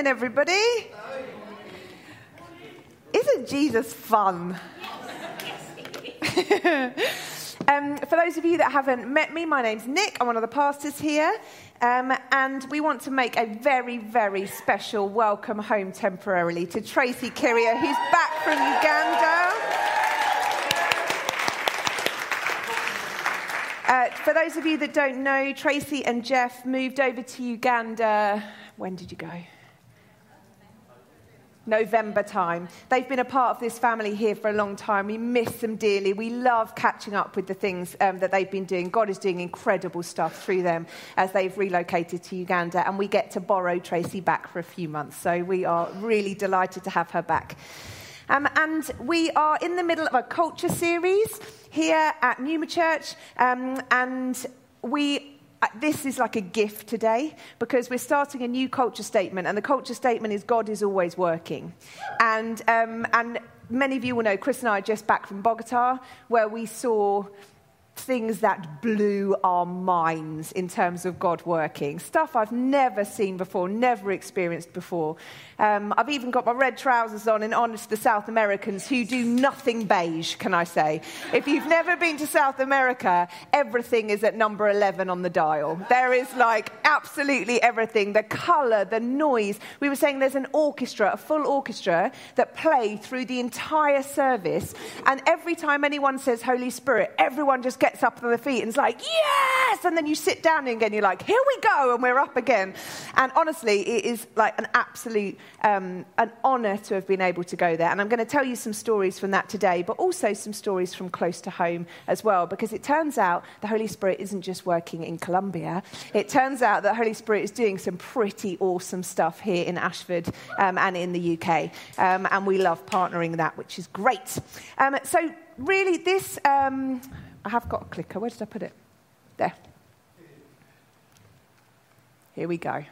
morning, everybody. Isn't Jesus fun? um, for those of you that haven't met me, my name's Nick. I'm one of the pastors here. Um, and we want to make a very, very special welcome home temporarily to Tracy Kiria, who's back from Uganda. Uh, for those of you that don't know, Tracy and Jeff moved over to Uganda. When did you go? November time. They've been a part of this family here for a long time. We miss them dearly. We love catching up with the things um, that they've been doing. God is doing incredible stuff through them as they've relocated to Uganda, and we get to borrow Tracy back for a few months. So we are really delighted to have her back. Um, and we are in the middle of a culture series here at Numa Church, um, and we this is like a gift today because we're starting a new culture statement, and the culture statement is God is always working. And, um, and many of you will know Chris and I are just back from Bogota, where we saw things that blew our minds in terms of God working. Stuff I've never seen before, never experienced before. Um, I've even got my red trousers on in honor to the South Americans who do nothing beige, can I say? If you've never been to South America, everything is at number 11 on the dial. There is like absolutely everything the color, the noise. We were saying there's an orchestra, a full orchestra, that play through the entire service. And every time anyone says Holy Spirit, everyone just gets up on the feet and is like, yes! And then you sit down again, you're like, here we go, and we're up again. And honestly, it is like an absolute um, an honour to have been able to go there. And I'm going to tell you some stories from that today, but also some stories from close to home as well, because it turns out the Holy Spirit isn't just working in Colombia. It turns out that Holy Spirit is doing some pretty awesome stuff here in Ashford um, and in the UK. Um, and we love partnering that, which is great. Um, so, really, this. I have got a clicker. Where did I put it? There. Here we go.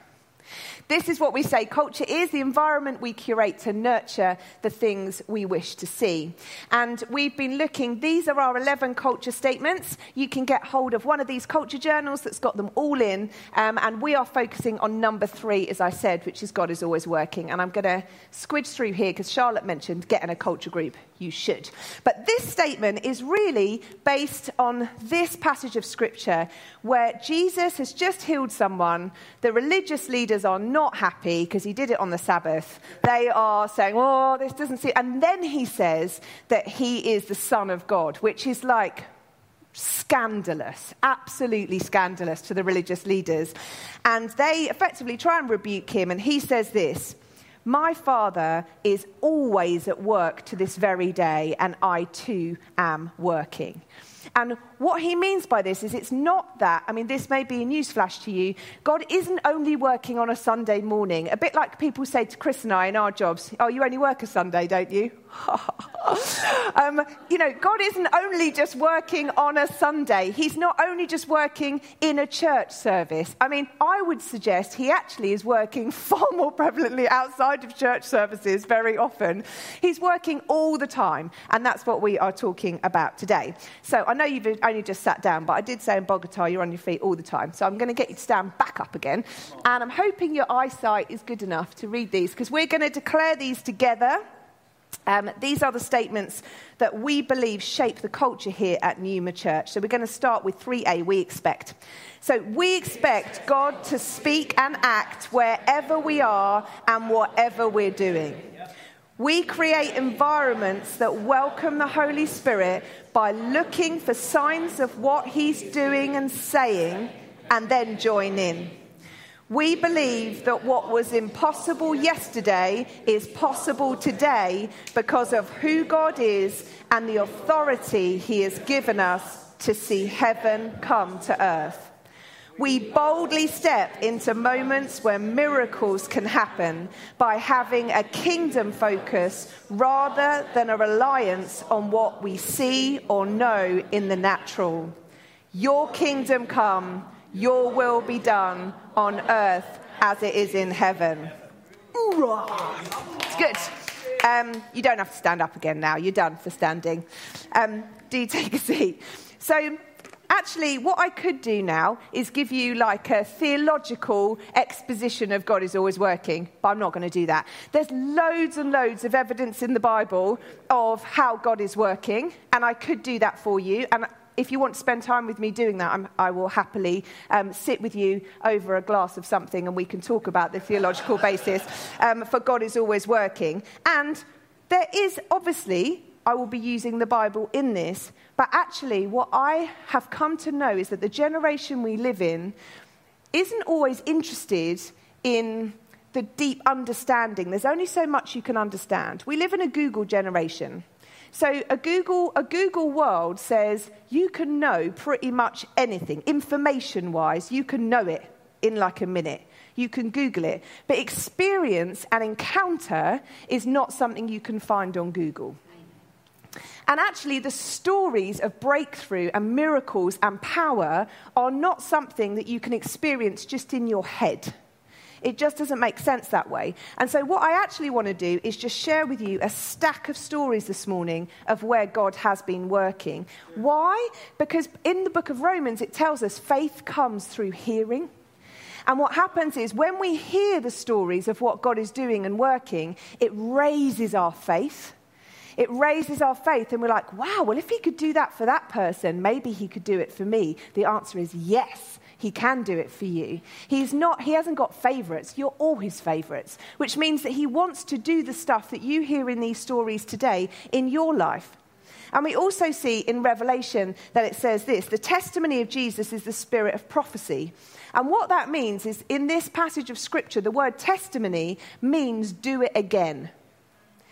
This is what we say culture is the environment we curate to nurture the things we wish to see. And we've been looking, these are our 11 culture statements. You can get hold of one of these culture journals that's got them all in. Um, and we are focusing on number three, as I said, which is God is always working. And I'm going to squidge through here because Charlotte mentioned getting a culture group you should. But this statement is really based on this passage of scripture where Jesus has just healed someone. The religious leaders are not happy because he did it on the Sabbath. They are saying, oh, this doesn't seem. And then he says that he is the Son of God, which is like scandalous, absolutely scandalous to the religious leaders. And they effectively try and rebuke him. And he says this. My Father is always at work to this very day, and I too am working. And what he means by this is it's not that, I mean, this may be a newsflash to you. God isn't only working on a Sunday morning, a bit like people say to Chris and I in our jobs, oh, you only work a Sunday, don't you? um, you know, God isn't only just working on a Sunday, He's not only just working in a church service. I mean, I would suggest He actually is working far more prevalently outside of church services very often. He's working all the time, and that's what we are talking about today. So I know you've only just sat down, but I did say in Bogota you're on your feet all the time. So I'm going to get you to stand back up again, and I'm hoping your eyesight is good enough to read these because we're going to declare these together. Um, these are the statements that we believe shape the culture here at Numa Church. So we're going to start with 3A, we expect. So we expect God to speak and act wherever we are and whatever we're doing. We create environments that welcome the Holy Spirit by looking for signs of what He's doing and saying and then join in. We believe that what was impossible yesterday is possible today because of who God is and the authority He has given us to see heaven come to earth. We boldly step into moments where miracles can happen by having a kingdom focus rather than a reliance on what we see or know in the natural. Your kingdom come your will be done on earth as it is in heaven. It's good. Um, you don't have to stand up again now. You're done for standing. Um, do take a seat. So, actually, what I could do now is give you like a theological exposition of God is always working, but I'm not going to do that. There's loads and loads of evidence in the Bible of how God is working, and I could do that for you. And if you want to spend time with me doing that, I'm, i will happily um, sit with you over a glass of something and we can talk about the theological basis um, for God is always working. And there is obviously, I will be using the Bible in this, but actually, what I have come to know is that the generation we live in isn't always interested in the deep understanding. There's only so much you can understand. We live in a Google generation. So a Google, a Google world says you can know pretty much anything. Information wise, you can know it in like a minute. You can Google it. But experience and encounter is not something you can find on Google. And actually, the stories of breakthrough and miracles and power are not something that you can experience just in your head. It just doesn't make sense that way. And so, what I actually want to do is just share with you a stack of stories this morning of where God has been working. Why? Because in the book of Romans, it tells us faith comes through hearing. And what happens is when we hear the stories of what God is doing and working, it raises our faith. It raises our faith, and we're like, wow, well, if he could do that for that person, maybe he could do it for me. The answer is yes he can do it for you. He's not, he hasn't got favorites. You're all his favorites, which means that he wants to do the stuff that you hear in these stories today in your life. And we also see in Revelation that it says this the testimony of Jesus is the spirit of prophecy. And what that means is in this passage of scripture, the word testimony means do it again.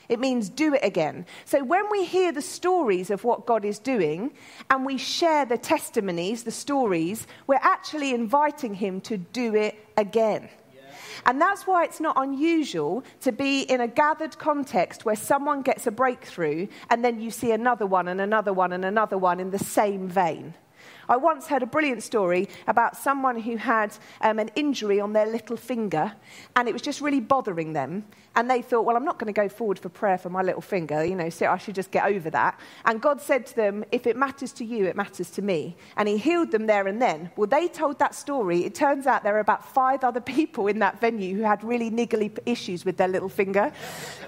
It means do it again. So when we hear the stories of what God is doing and we share the testimonies, the stories, we're actually inviting Him to do it again. And that's why it's not unusual to be in a gathered context where someone gets a breakthrough and then you see another one and another one and another one in the same vein. I once heard a brilliant story about someone who had um, an injury on their little finger, and it was just really bothering them. And they thought, well, I'm not going to go forward for prayer for my little finger, you know, so I should just get over that. And God said to them, if it matters to you, it matters to me. And He healed them there and then. Well, they told that story. It turns out there were about five other people in that venue who had really niggly issues with their little finger,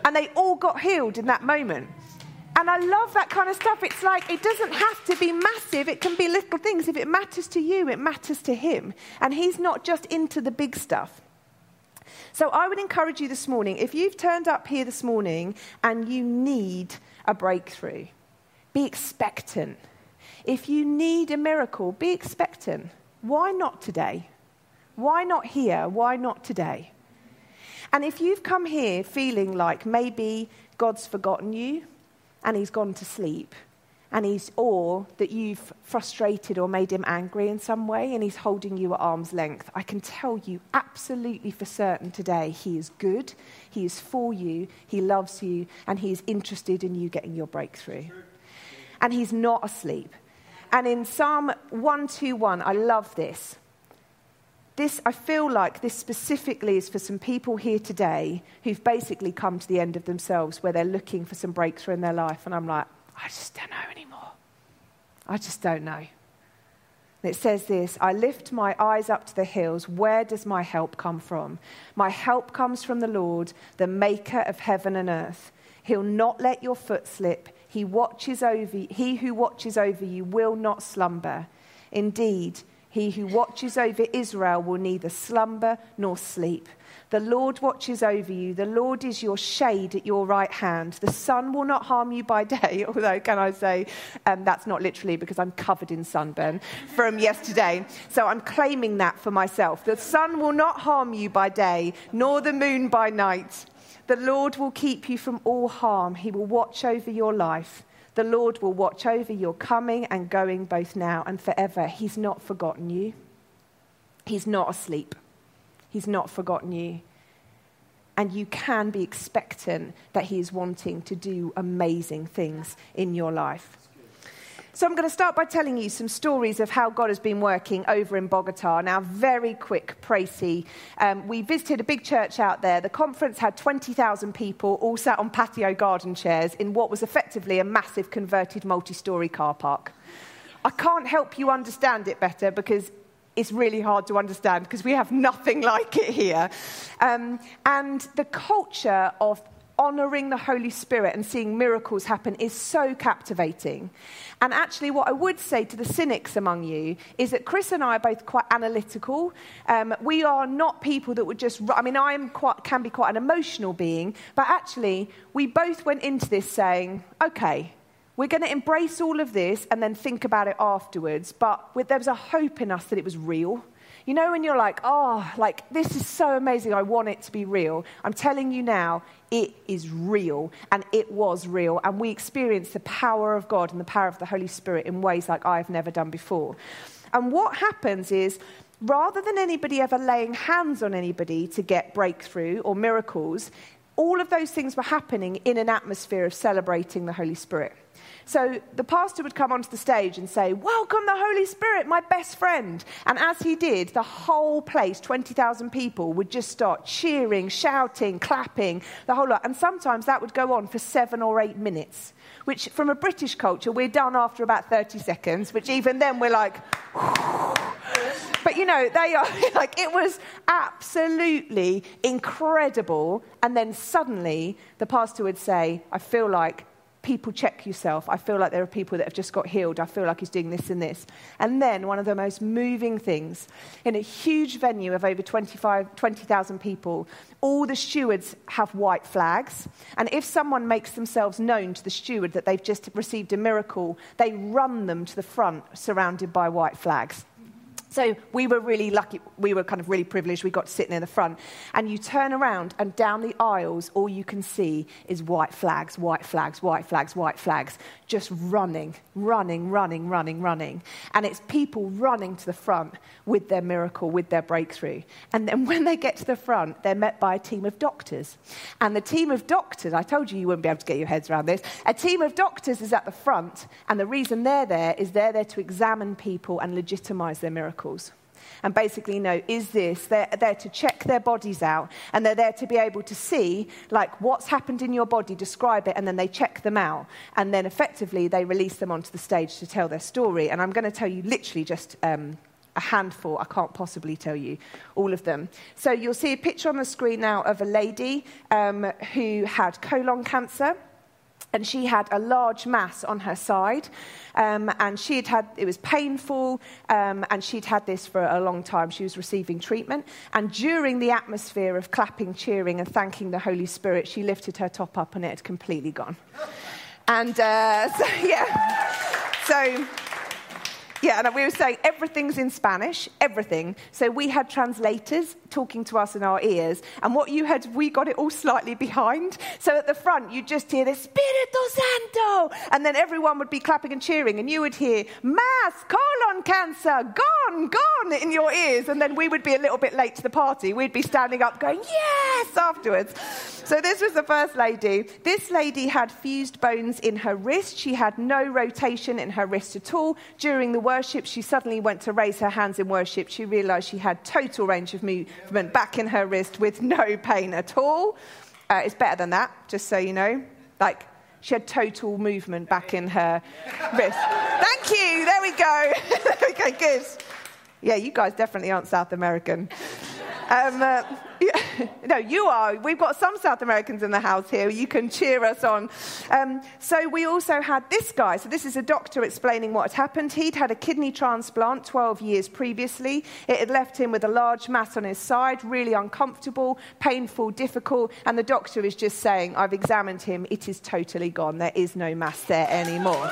and they all got healed in that moment. And I love that kind of stuff. It's like it doesn't have to be massive, it can be little things. If it matters to you, it matters to him. And he's not just into the big stuff. So I would encourage you this morning if you've turned up here this morning and you need a breakthrough, be expectant. If you need a miracle, be expectant. Why not today? Why not here? Why not today? And if you've come here feeling like maybe God's forgotten you, and he's gone to sleep. And he's or that you've frustrated or made him angry in some way and he's holding you at arm's length. I can tell you absolutely for certain today he is good he is for you he loves you and he's interested in you getting your breakthrough. And he's not asleep. And in psalm 121 i love this this, I feel like this specifically is for some people here today who've basically come to the end of themselves where they're looking for some breakthrough in their life. And I'm like, I just don't know anymore. I just don't know. And it says this I lift my eyes up to the hills. Where does my help come from? My help comes from the Lord, the maker of heaven and earth. He'll not let your foot slip. He watches over he who watches over you will not slumber. Indeed, he who watches over Israel will neither slumber nor sleep. The Lord watches over you. The Lord is your shade at your right hand. The sun will not harm you by day. Although, can I say, um, that's not literally because I'm covered in sunburn from yesterday. So I'm claiming that for myself. The sun will not harm you by day, nor the moon by night. The Lord will keep you from all harm. He will watch over your life. The Lord will watch over your coming and going both now and forever. He's not forgotten you. He's not asleep. He's not forgotten you. And you can be expectant that He is wanting to do amazing things in your life. So, I'm going to start by telling you some stories of how God has been working over in Bogota. Now, very quick, précis. Um, we visited a big church out there. The conference had 20,000 people all sat on patio garden chairs in what was effectively a massive converted multi story car park. I can't help you understand it better because it's really hard to understand because we have nothing like it here. Um, and the culture of honoring the Holy Spirit and seeing miracles happen is so captivating. And actually, what I would say to the cynics among you is that Chris and I are both quite analytical. Um, we are not people that would just, I mean, I quite, can be quite an emotional being, but actually, we both went into this saying, okay, we're going to embrace all of this and then think about it afterwards, but there was a hope in us that it was real. You know, when you're like, oh, like, this is so amazing, I want it to be real. I'm telling you now, it is real, and it was real. And we experienced the power of God and the power of the Holy Spirit in ways like I've never done before. And what happens is, rather than anybody ever laying hands on anybody to get breakthrough or miracles, all of those things were happening in an atmosphere of celebrating the Holy Spirit. So the pastor would come onto the stage and say, Welcome the Holy Spirit, my best friend. And as he did, the whole place, 20,000 people, would just start cheering, shouting, clapping, the whole lot. And sometimes that would go on for seven or eight minutes, which from a British culture, we're done after about 30 seconds, which even then we're like, but you know, they are like, it was absolutely incredible. And then suddenly the pastor would say, I feel like people check yourself. I feel like there are people that have just got healed. I feel like he's doing this and this. And then one of the most moving things in a huge venue of over 20,000 people, all the stewards have white flags. And if someone makes themselves known to the steward that they've just received a miracle, they run them to the front surrounded by white flags. So we were really lucky. We were kind of really privileged. We got to sit near the front. And you turn around, and down the aisles, all you can see is white flags, white flags, white flags, white flags, just running, running, running, running, running. And it's people running to the front with their miracle, with their breakthrough. And then when they get to the front, they're met by a team of doctors. And the team of doctors, I told you you wouldn't be able to get your heads around this, a team of doctors is at the front. And the reason they're there is they're there to examine people and legitimize their miracle and basically know is this they're there to check their bodies out and they're there to be able to see like what's happened in your body describe it and then they check them out and then effectively they release them onto the stage to tell their story and i'm going to tell you literally just um, a handful. I can't possibly tell you all of them. So you'll see a picture on the screen now of a lady um, who had colon cancer and she had a large mass on her side, um, and she had had it was painful, um, and she'd had this for a long time. She was receiving treatment, and during the atmosphere of clapping, cheering, and thanking the Holy Spirit, she lifted her top up, and it had completely gone. And uh, so, yeah, so yeah, and we were saying everything's in Spanish, everything. So we had translators talking to us in our ears, and what you had, we got it all slightly behind. So at the front, you'd just hear the Espíritu Santo, and then everyone would be clapping and cheering, and you would hear mass, colon cancer, gone, gone in your ears, and then we would be a little bit late to the party. We'd be standing up going, yes, afterwards. So this was the first lady. This lady had fused bones in her wrist. She had no rotation in her wrist at all. During the worship, she suddenly went to raise her hands in worship. She realized she had total range of movement back in her wrist with no pain at all. Uh, it's better than that, just so you know. Like, she had total movement back in her wrist. Thank you. There we go. okay, good. Yeah, you guys definitely aren't South American. Um, uh, no, you are. We've got some South Americans in the house here. You can cheer us on. Um, so we also had this guy. So this is a doctor explaining what had happened. He'd had a kidney transplant 12 years previously. It had left him with a large mass on his side, really uncomfortable, painful, difficult. And the doctor is just saying, I've examined him. It is totally gone. There is no mass there anymore.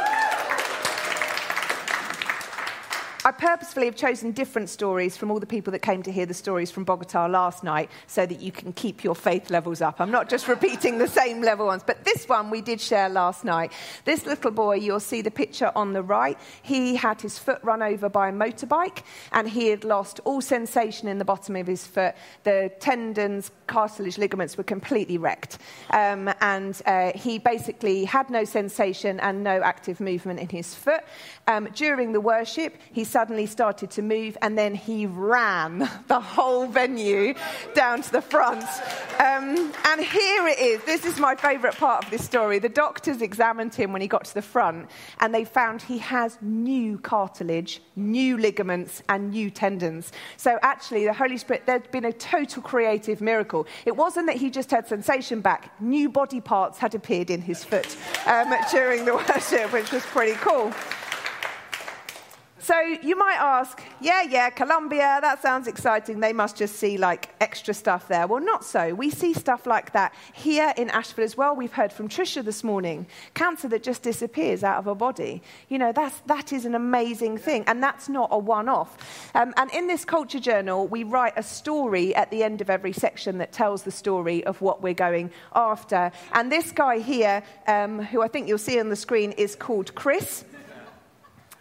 I purposefully have chosen different stories from all the people that came to hear the stories from Bogota last night so that you can keep your faith levels up. I'm not just repeating the same level ones, but this one we did share last night. This little boy, you'll see the picture on the right, he had his foot run over by a motorbike and he had lost all sensation in the bottom of his foot. The tendons, cartilage, ligaments were completely wrecked. Um, and uh, he basically had no sensation and no active movement in his foot. Um, during the worship, he suddenly started to move, and then he ran the whole venue down to the front. Um, and here it is. This is my favourite part of this story. The doctors examined him when he got to the front, and they found he has new cartilage, new ligaments, and new tendons. So actually, the Holy Spirit, there'd been a total creative miracle. It wasn't that he just had sensation back, new body parts had appeared in his foot um, during the worship, which was pretty cool. So you might ask, yeah, yeah, Colombia, that sounds exciting. They must just see like extra stuff there. Well, not so. We see stuff like that here in Ashford as well. We've heard from Trisha this morning cancer that just disappears out of her body. You know, that's, that is an amazing thing. And that's not a one off. Um, and in this culture journal, we write a story at the end of every section that tells the story of what we're going after. And this guy here, um, who I think you'll see on the screen, is called Chris.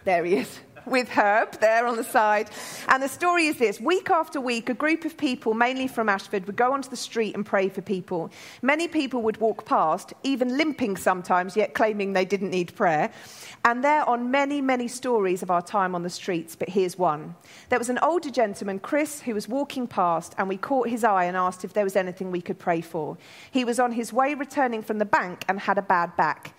There he is with Herb there on the side. And the story is this week after week, a group of people, mainly from Ashford, would go onto the street and pray for people. Many people would walk past, even limping sometimes, yet claiming they didn't need prayer. And there are many, many stories of our time on the streets, but here's one. There was an older gentleman, Chris, who was walking past, and we caught his eye and asked if there was anything we could pray for. He was on his way returning from the bank and had a bad back.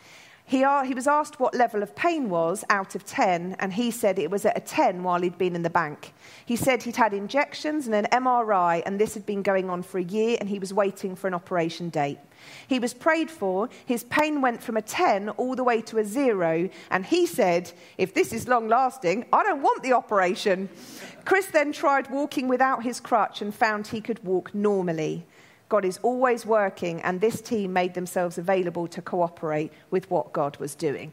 He, he was asked what level of pain was out of 10, and he said it was at a 10 while he'd been in the bank. He said he'd had injections and an MRI, and this had been going on for a year, and he was waiting for an operation date. He was prayed for, his pain went from a 10 all the way to a 0, and he said, If this is long lasting, I don't want the operation. Chris then tried walking without his crutch and found he could walk normally. God is always working, and this team made themselves available to cooperate with what God was doing.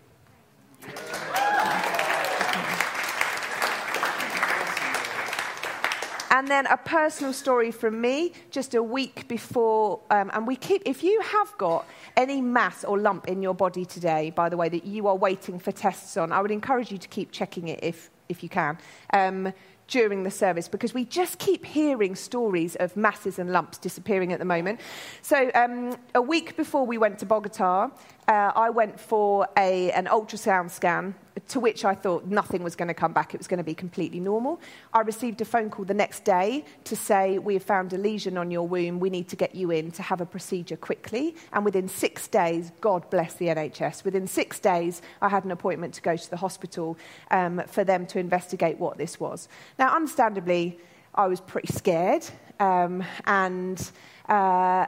And then a personal story from me just a week before. Um, and we keep, if you have got any mass or lump in your body today, by the way, that you are waiting for tests on, I would encourage you to keep checking it if, if you can. Um, during the service because we just keep hearing stories of masses and lumps disappearing at the moment. So, um, a week before we went to Bogota, uh, I went for a, an ultrasound scan, to which I thought nothing was going to come back. It was going to be completely normal. I received a phone call the next day to say, We have found a lesion on your womb. We need to get you in to have a procedure quickly. And within six days, God bless the NHS, within six days, I had an appointment to go to the hospital um, for them to investigate what this was. Now, understandably, I was pretty scared. Um, and uh,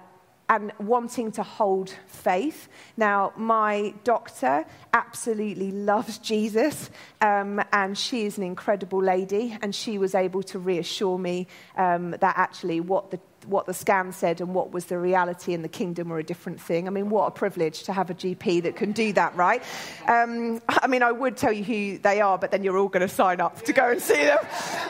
and wanting to hold faith. Now, my doctor absolutely loves Jesus, um, and she is an incredible lady, and she was able to reassure me um, that actually what the what the scan said and what was the reality in the kingdom were a different thing. I mean, what a privilege to have a GP that can do that, right? Um, I mean, I would tell you who they are, but then you're all going to sign up to go and see them.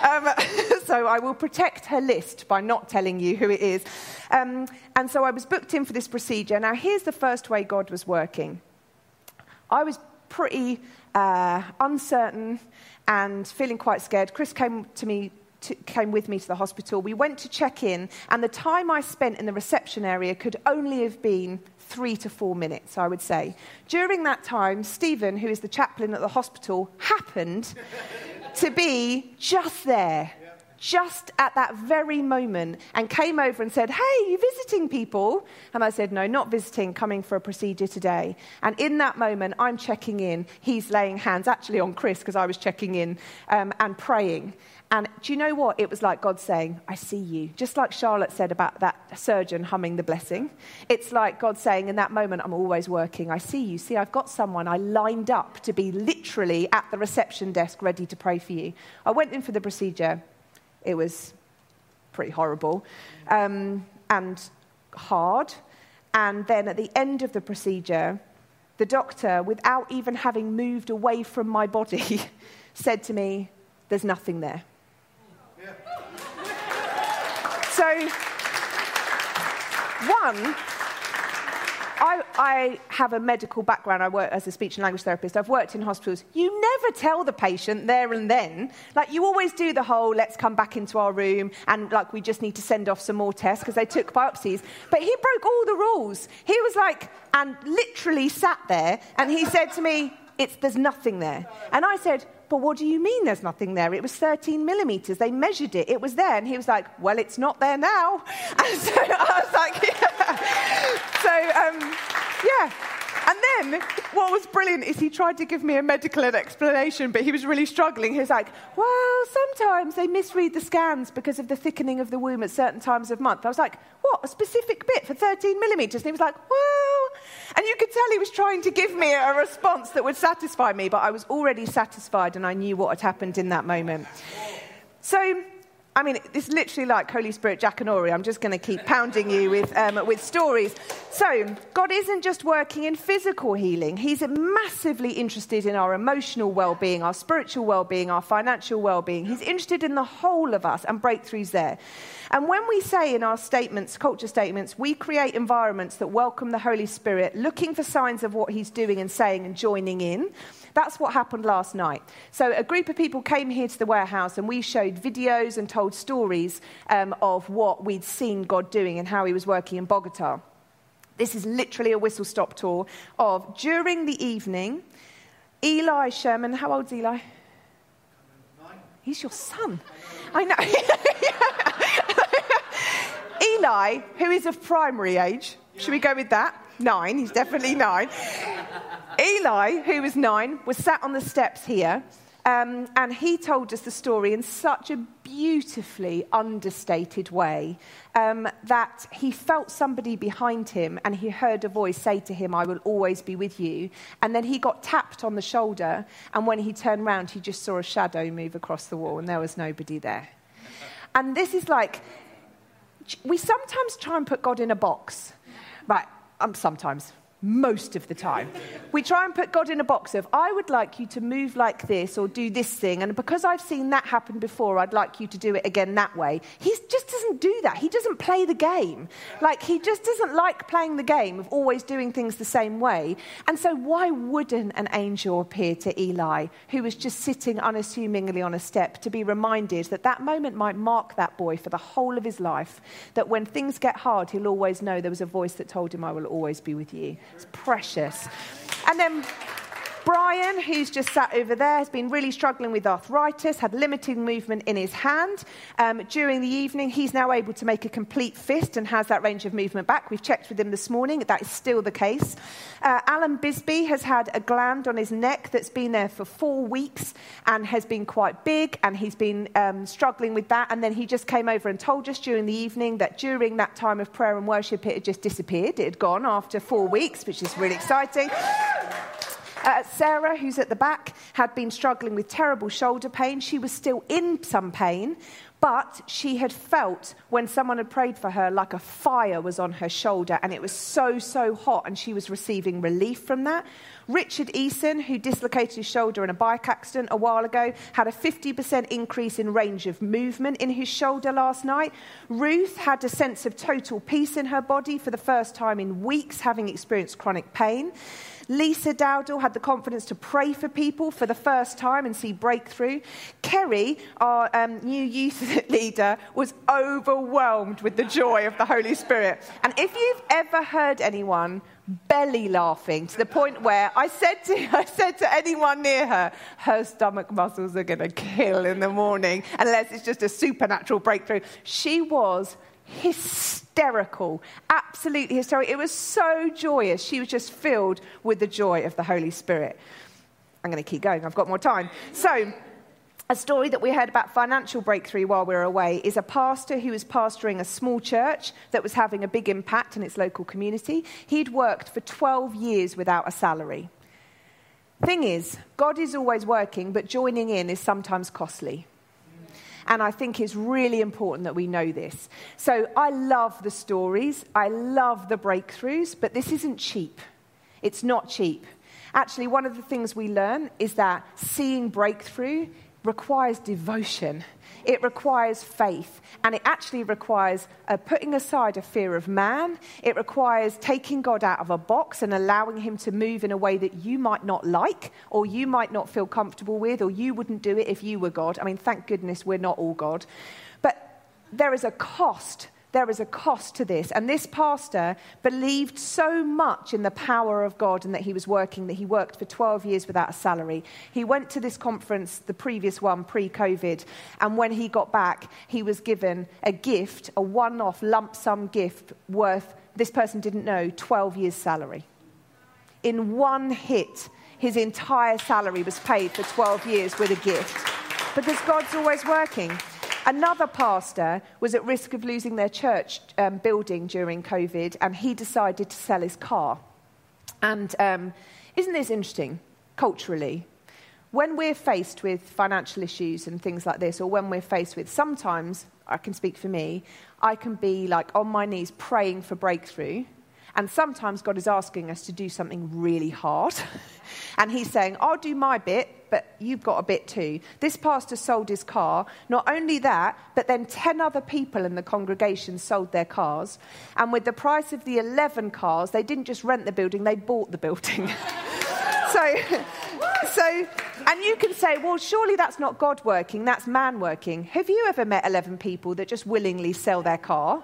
Um, so I will protect her list by not telling you who it is. Um, and so I was booked in for this procedure. Now, here's the first way God was working I was pretty uh, uncertain and feeling quite scared. Chris came to me to, came with me to the hospital. We went to check in, and the time I spent in the reception area could only have been three to four minutes, I would say. During that time, Stephen, who is the chaplain at the hospital, happened to be just there just at that very moment and came over and said, Hey, you visiting people? And I said, No, not visiting, coming for a procedure today. And in that moment, I'm checking in. He's laying hands actually on Chris because I was checking in um, and praying. And do you know what? It was like God saying, I see you. Just like Charlotte said about that surgeon humming the blessing. It's like God saying, in that moment, I'm always working. I see you. See, I've got someone I lined up to be literally at the reception desk ready to pray for you. I went in for the procedure. It was pretty horrible um, and hard. And then at the end of the procedure, the doctor, without even having moved away from my body, said to me, There's nothing there. So, one, I, have a medical background. I work as a speech and language therapist. I've worked in hospitals. You never tell the patient there and then. Like, you always do the whole, let's come back into our room and, like, we just need to send off some more tests because they took biopsies. But he broke all the rules. He was like, and literally sat there and he said to me, it's, there's nothing there. And I said, But what do you mean there's nothing there? It was 13 millimeters. They measured it. It was there. And he was like, Well, it's not there now. And so I was like, Yeah. So, um, yeah. And then what was brilliant is he tried to give me a medical explanation, but he was really struggling. He was like, well, sometimes they misread the scans because of the thickening of the womb at certain times of month. I was like, what, a specific bit for 13 millimeters? And he was like, well, and you could tell he was trying to give me a response that would satisfy me, but I was already satisfied and I knew what had happened in that moment. So I mean, it's literally like Holy Spirit Jackanory. I'm just going to keep pounding you with, um, with stories. So, God isn't just working in physical healing, He's massively interested in our emotional well being, our spiritual well being, our financial well being. He's interested in the whole of us and breakthroughs there. And when we say in our statements, culture statements, we create environments that welcome the Holy Spirit, looking for signs of what He's doing and saying and joining in. That's what happened last night. So, a group of people came here to the warehouse and we showed videos and told stories um, of what we'd seen God doing and how He was working in Bogota. This is literally a whistle stop tour of during the evening, Eli Sherman, how old's Eli? He's your son. I know. Eli, who is of primary age, should we go with that? Nine, he's definitely nine. Eli, who was nine, was sat on the steps here, um, and he told us the story in such a beautifully understated way um, that he felt somebody behind him and he heard a voice say to him, I will always be with you. And then he got tapped on the shoulder, and when he turned round, he just saw a shadow move across the wall, and there was nobody there. And this is like, we sometimes try and put God in a box. Right, um, sometimes most of the time. We try and put God in a box of, I would like you to move like this or do this thing, and because I've seen that happen before, I'd like you to do it again that way. He just doesn't do that. He doesn't play the game. Like, he just doesn't like playing the game of always doing things the same way. And so, why wouldn't an angel appear to Eli, who was just sitting unassumingly on a step, to be reminded that that moment might mark that boy for the whole of his life? That when things get hard, he'll always know there was a voice that told him, I will always be with you. It's precious. And then Brian, who's just sat over there, has been really struggling with arthritis, had limited movement in his hand. Um, during the evening, he's now able to make a complete fist and has that range of movement back. We've checked with him this morning, that is still the case. Uh, Alan Bisbee has had a gland on his neck that's been there for four weeks and has been quite big, and he's been um, struggling with that. And then he just came over and told us during the evening that during that time of prayer and worship, it had just disappeared. It had gone after four weeks, which is really exciting. Uh, Sarah, who's at the back, had been struggling with terrible shoulder pain. She was still in some pain, but she had felt when someone had prayed for her like a fire was on her shoulder and it was so, so hot, and she was receiving relief from that. Richard Eason, who dislocated his shoulder in a bike accident a while ago, had a 50% increase in range of movement in his shoulder last night. Ruth had a sense of total peace in her body for the first time in weeks, having experienced chronic pain. Lisa Dowdle had the confidence to pray for people for the first time and see breakthrough. Kerry, our um, new youth leader, was overwhelmed with the joy of the Holy Spirit. And if you've ever heard anyone belly laughing to the point where I said to, I said to anyone near her, her stomach muscles are going to kill in the morning unless it's just a supernatural breakthrough. She was hysterical, absolutely hysterical. It was so joyous. She was just filled with the joy of the Holy Spirit. I'm going to keep going, I've got more time. So, a story that we heard about financial breakthrough while we were away is a pastor who was pastoring a small church that was having a big impact in its local community. He'd worked for 12 years without a salary. Thing is, God is always working, but joining in is sometimes costly. And I think it's really important that we know this. So I love the stories, I love the breakthroughs, but this isn't cheap. It's not cheap. Actually, one of the things we learn is that seeing breakthrough requires devotion. It requires faith. And it actually requires uh, putting aside a fear of man. It requires taking God out of a box and allowing him to move in a way that you might not like, or you might not feel comfortable with, or you wouldn't do it if you were God. I mean, thank goodness we're not all God. But there is a cost there is a cost to this. And this pastor believed so much in the power of God and that he was working that he worked for 12 years without a salary. He went to this conference, the previous one, pre COVID, and when he got back, he was given a gift, a one off lump sum gift worth, this person didn't know, 12 years' salary. In one hit, his entire salary was paid for 12 years with a gift because God's always working. Another pastor was at risk of losing their church um, building during COVID, and he decided to sell his car. And um, isn't this interesting, culturally? When we're faced with financial issues and things like this, or when we're faced with, sometimes, I can speak for me, I can be like on my knees praying for breakthrough. And sometimes God is asking us to do something really hard. and He's saying, I'll do my bit, but you've got a bit too. This pastor sold his car. Not only that, but then 10 other people in the congregation sold their cars. And with the price of the 11 cars, they didn't just rent the building, they bought the building. so, so, and you can say, well, surely that's not God working, that's man working. Have you ever met 11 people that just willingly sell their car?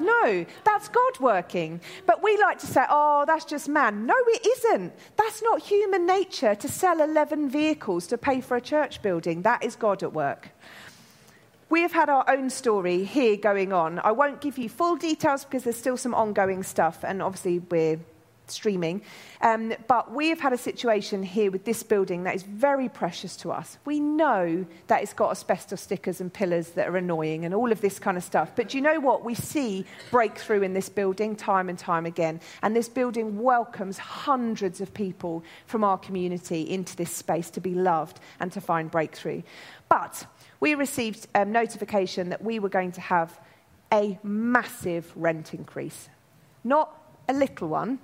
No, that's God working. But we like to say, oh, that's just man. No, it isn't. That's not human nature to sell 11 vehicles to pay for a church building. That is God at work. We have had our own story here going on. I won't give you full details because there's still some ongoing stuff, and obviously we're streaming. Um, but we have had a situation here with this building that is very precious to us. We know that it's got asbestos stickers and pillars that are annoying and all of this kind of stuff. But do you know what? We see breakthrough in this building time and time again. And this building welcomes hundreds of people from our community into this space to be loved and to find breakthrough. But we received a notification that we were going to have a massive rent increase. Not a little one,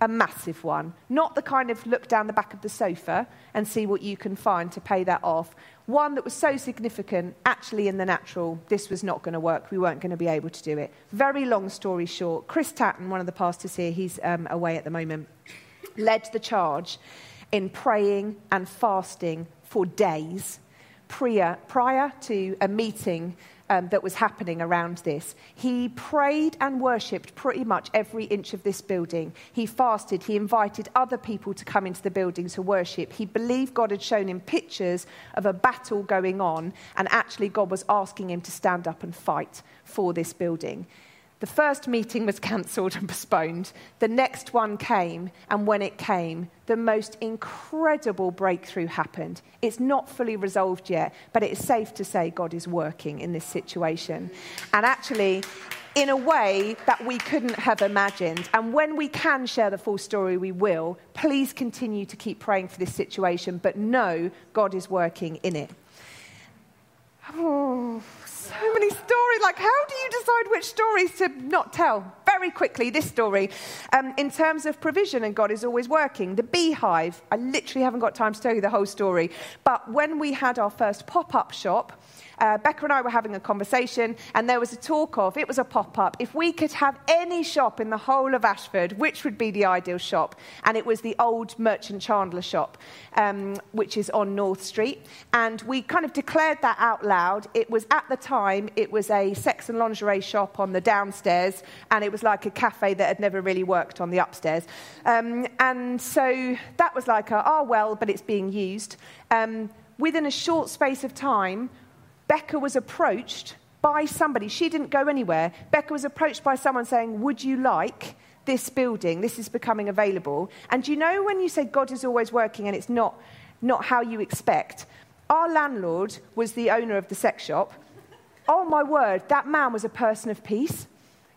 a massive one. Not the kind of look down the back of the sofa and see what you can find to pay that off. One that was so significant, actually, in the natural, this was not going to work. We weren't going to be able to do it. Very long story short, Chris Tatton, one of the pastors here, he's um, away at the moment, led the charge in praying and fasting for days prior, prior to a meeting um, that was happening around this. He prayed and worshipped pretty much every inch of this building. He fasted. He invited other people to come into the building to worship. He believed God had shown him pictures of a battle going on, and actually, God was asking him to stand up and fight for this building. The first meeting was cancelled and postponed. The next one came, and when it came, the most incredible breakthrough happened. It's not fully resolved yet, but it is safe to say God is working in this situation. And actually, in a way that we couldn't have imagined. And when we can share the full story, we will. Please continue to keep praying for this situation, but know God is working in it. Oh, so many stories. Like, how do you decide which stories to not tell? Very quickly, this story. Um, in terms of provision, and God is always working. The beehive, I literally haven't got time to tell you the whole story. But when we had our first pop up shop, uh, Becca and I were having a conversation, and there was a talk of it was a pop up. If we could have any shop in the whole of Ashford, which would be the ideal shop? And it was the old Merchant Chandler shop, um, which is on North Street. And we kind of declared that out loud. It was at the time, it was a sex and lingerie shop on the downstairs, and it was like a cafe that had never really worked on the upstairs. Um, and so that was like, a, oh, well, but it's being used. Um, within a short space of time, Becca was approached by somebody. She didn't go anywhere. Becca was approached by someone saying, Would you like this building? This is becoming available. And you know when you say God is always working and it's not, not how you expect? Our landlord was the owner of the sex shop. Oh my word, that man was a person of peace.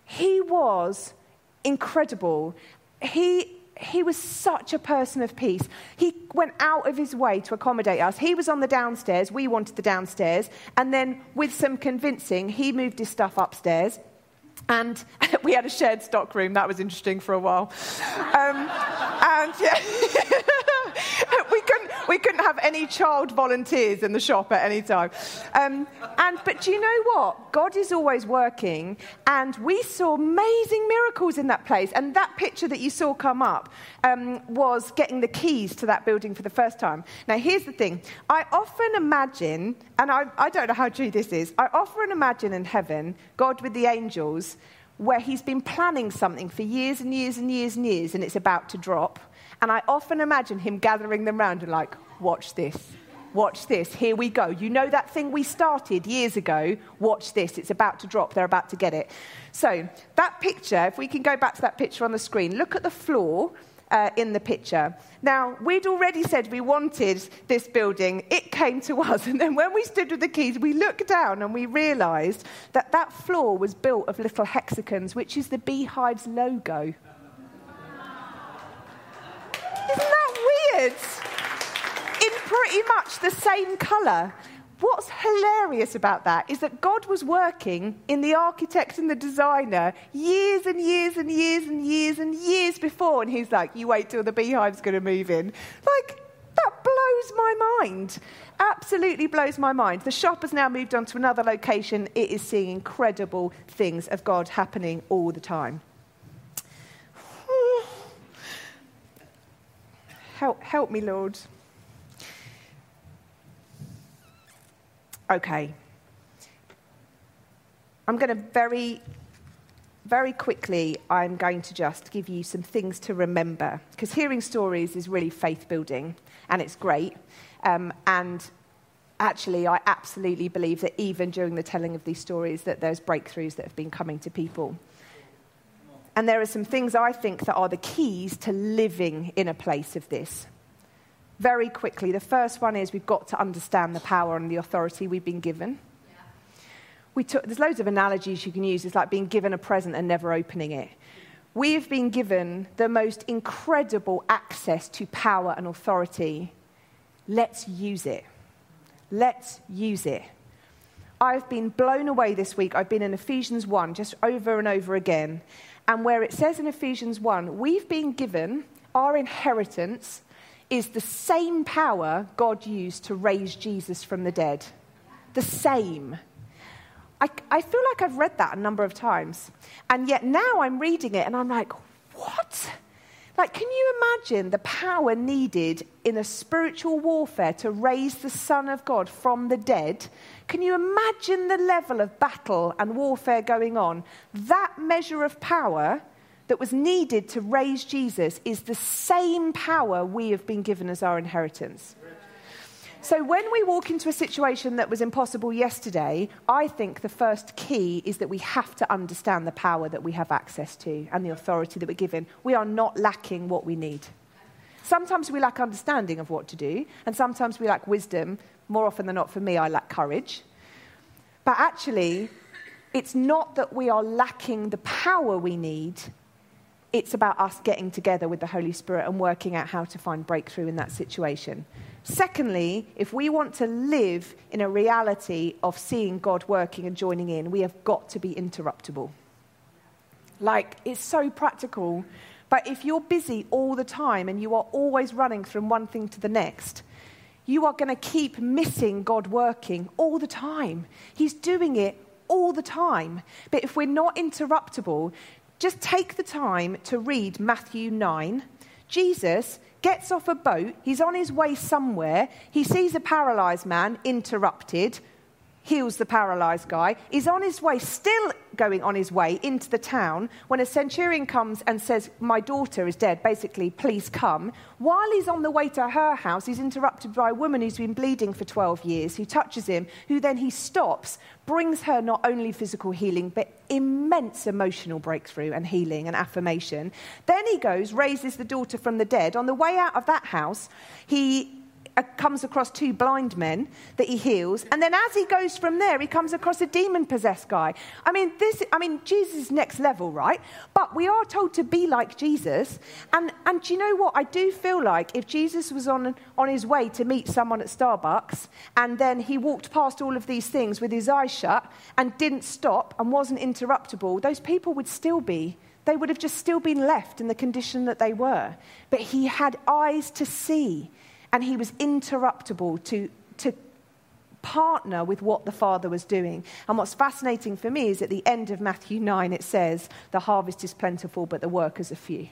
He was incredible. He he was such a person of peace. He went out of his way to accommodate us. He was on the downstairs, we wanted the downstairs, and then with some convincing, he moved his stuff upstairs. And we had a shared stock room. That was interesting for a while. Um, and yeah, we couldn't, have any child volunteers in the shop at any time. Um, and, but do you know what? God is always working, and we saw amazing miracles in that place. And that picture that you saw come up um, was getting the keys to that building for the first time. Now, here's the thing I often imagine, and I, I don't know how true this is, I often imagine in heaven God with the angels where he's been planning something for years and years and years and years, and it's about to drop. And I often imagine him gathering them round and like, watch this. Watch this. Here we go. You know that thing we started years ago? Watch this. It's about to drop. They're about to get it. So, that picture, if we can go back to that picture on the screen, look at the floor uh, in the picture. Now, we'd already said we wanted this building. It came to us. And then when we stood with the keys, we looked down and we realized that that floor was built of little hexagons, which is the beehive's logo. Isn't that weird? In pretty much the same colour what's hilarious about that is that God was working in the architect and the designer years and years and years and years and years before. And he's like, you wait till the beehive's going to move in. Like, that blows my mind. Absolutely blows my mind. The shop has now moved on to another location. It is seeing incredible things of God happening all the time. help, help me, Lord. Okay. I'm going to very, very quickly, I'm going to just give you some things to remember. Because hearing stories is really faith building, and it's great. Um, and actually, I absolutely believe that even during the telling of these stories, that there's breakthroughs that have been coming to people. And there are some things I think that are the keys to living in a place of this very quickly. The first one is we've got to understand the power and the authority we've been given. We took, there's loads of analogies you can use. It's like being given a present and never opening it. We've been given the most incredible access to power and authority. Let's use it. Let's use it. I've been blown away this week. I've been in Ephesians 1 just over and over again. And where it says in Ephesians 1, we've been given our inheritance is the same power God used to raise Jesus from the dead. The same. I, I feel like I've read that a number of times. And yet now I'm reading it and I'm like, what? Like, can you imagine the power needed in a spiritual warfare to raise the Son of God from the dead? Can you imagine the level of battle and warfare going on? That measure of power that was needed to raise Jesus is the same power we have been given as our inheritance. So, when we walk into a situation that was impossible yesterday, I think the first key is that we have to understand the power that we have access to and the authority that we're given. We are not lacking what we need. Sometimes we lack understanding of what to do, and sometimes we lack wisdom. More often than not, for me, I lack courage. But actually, it's not that we are lacking the power we need, it's about us getting together with the Holy Spirit and working out how to find breakthrough in that situation. Secondly, if we want to live in a reality of seeing God working and joining in, we have got to be interruptible. Like, it's so practical. But if you're busy all the time and you are always running from one thing to the next, you are going to keep missing God working all the time. He's doing it all the time. But if we're not interruptible, just take the time to read Matthew 9. Jesus gets off a boat, he's on his way somewhere, he sees a paralyzed man interrupted, heals the paralyzed guy, is on his way, still going on his way into the town, when a centurion comes and says, My daughter is dead, basically, please come. While he's on the way to her house, he's interrupted by a woman who's been bleeding for 12 years, who touches him, who then he stops, brings her not only physical healing, but immense emotional breakthrough and healing and affirmation. Then he goes, raises the daughter from the dead. On the way out of that house, he uh, comes across two blind men that he heals, and then as he goes from there, he comes across a demon possessed guy. I mean, this, I mean, Jesus is next level, right? But we are told to be like Jesus. And, and do you know what? I do feel like if Jesus was on, on his way to meet someone at Starbucks, and then he walked past all of these things with his eyes shut and didn't stop and wasn't interruptible, those people would still be they would have just still been left in the condition that they were. But he had eyes to see and he was interruptible to, to partner with what the Father was doing. And what's fascinating for me is at the end of Matthew 9, it says, The harvest is plentiful, but the workers are few.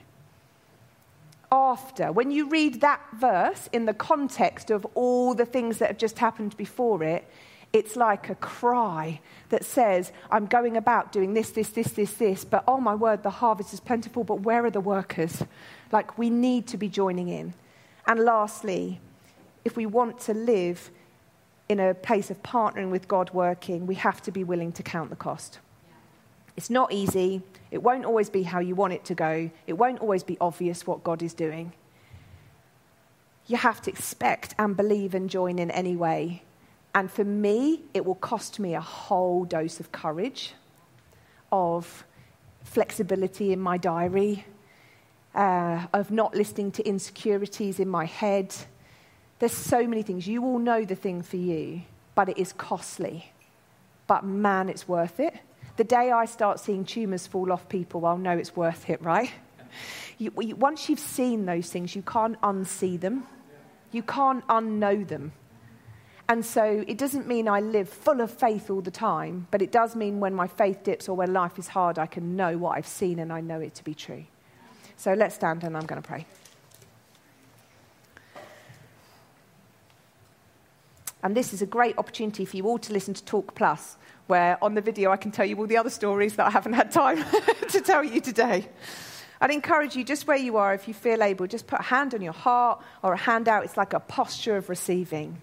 After, when you read that verse in the context of all the things that have just happened before it, it's like a cry that says, I'm going about doing this, this, this, this, this, but oh my word, the harvest is plentiful, but where are the workers? Like, we need to be joining in. And lastly, if we want to live in a place of partnering with God working, we have to be willing to count the cost. It's not easy. It won't always be how you want it to go. It won't always be obvious what God is doing. You have to expect and believe and join in anyway. And for me, it will cost me a whole dose of courage, of flexibility in my diary, uh, of not listening to insecurities in my head. There's so many things. You all know the thing for you, but it is costly. But man, it's worth it. The day I start seeing tumours fall off people, I'll know it's worth it, right? You, once you've seen those things, you can't unsee them, you can't unknow them. And so it doesn't mean I live full of faith all the time, but it does mean when my faith dips or when life is hard, I can know what I've seen and I know it to be true. So let's stand and I'm going to pray. And this is a great opportunity for you all to listen to Talk Plus, where on the video I can tell you all the other stories that I haven't had time to tell you today. I'd encourage you, just where you are, if you feel able, just put a hand on your heart or a hand out. It's like a posture of receiving.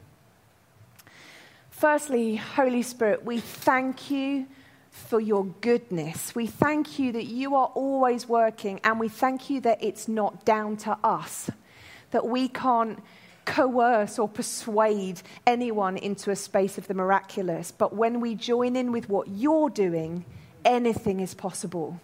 Firstly, Holy Spirit, we thank you for your goodness. We thank you that you are always working, and we thank you that it's not down to us, that we can't coerce or persuade anyone into a space of the miraculous. But when we join in with what you're doing, anything is possible.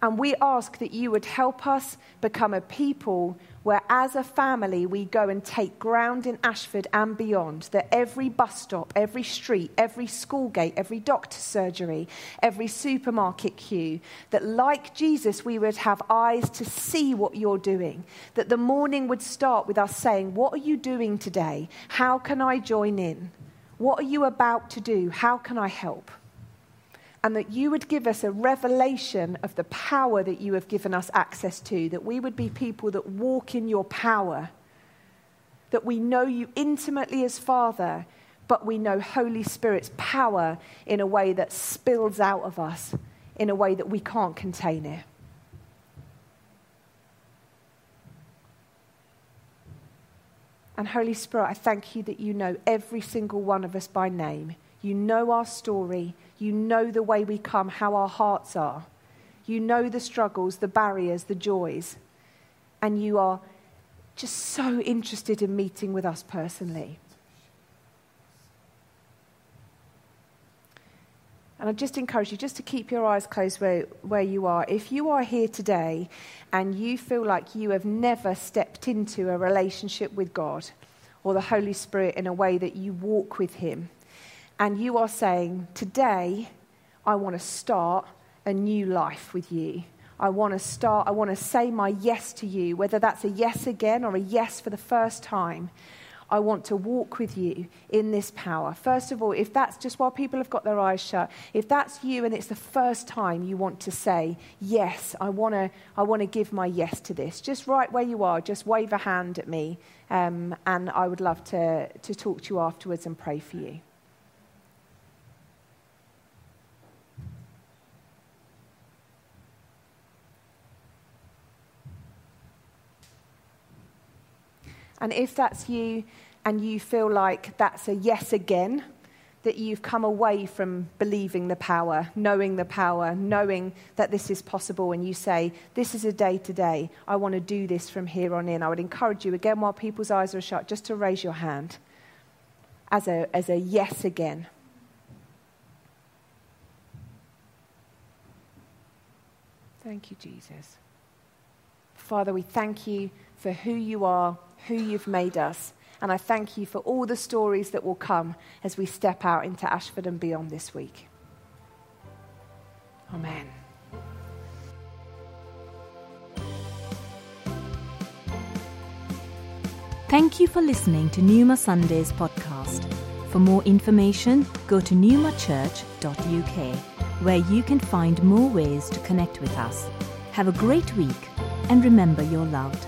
And we ask that you would help us become a people where, as a family, we go and take ground in Ashford and beyond. That every bus stop, every street, every school gate, every doctor's surgery, every supermarket queue, that like Jesus, we would have eyes to see what you're doing. That the morning would start with us saying, What are you doing today? How can I join in? What are you about to do? How can I help? And that you would give us a revelation of the power that you have given us access to, that we would be people that walk in your power, that we know you intimately as Father, but we know Holy Spirit's power in a way that spills out of us in a way that we can't contain it. And Holy Spirit, I thank you that you know every single one of us by name. You know our story. You know the way we come, how our hearts are. You know the struggles, the barriers, the joys. And you are just so interested in meeting with us personally. And I just encourage you just to keep your eyes closed where, where you are. If you are here today and you feel like you have never stepped into a relationship with God or the Holy Spirit in a way that you walk with Him, and you are saying, Today, I want to start a new life with you. I want to start, I want to say my yes to you, whether that's a yes again or a yes for the first time. I want to walk with you in this power. First of all, if that's just while people have got their eyes shut, if that's you and it's the first time you want to say, Yes, I want to, I want to give my yes to this, just right where you are, just wave a hand at me, um, and I would love to, to talk to you afterwards and pray for you. And if that's you and you feel like that's a yes again, that you've come away from believing the power, knowing the power, knowing that this is possible, and you say, This is a day to day. I want to do this from here on in. I would encourage you, again, while people's eyes are shut, just to raise your hand as a, as a yes again. Thank you, Jesus. Father, we thank you for who you are who you've made us. And I thank you for all the stories that will come as we step out into Ashford and beyond this week. Amen. Thank you for listening to Newma Sundays podcast. For more information, go to newmachurch.uk, where you can find more ways to connect with us. Have a great week and remember you're loved.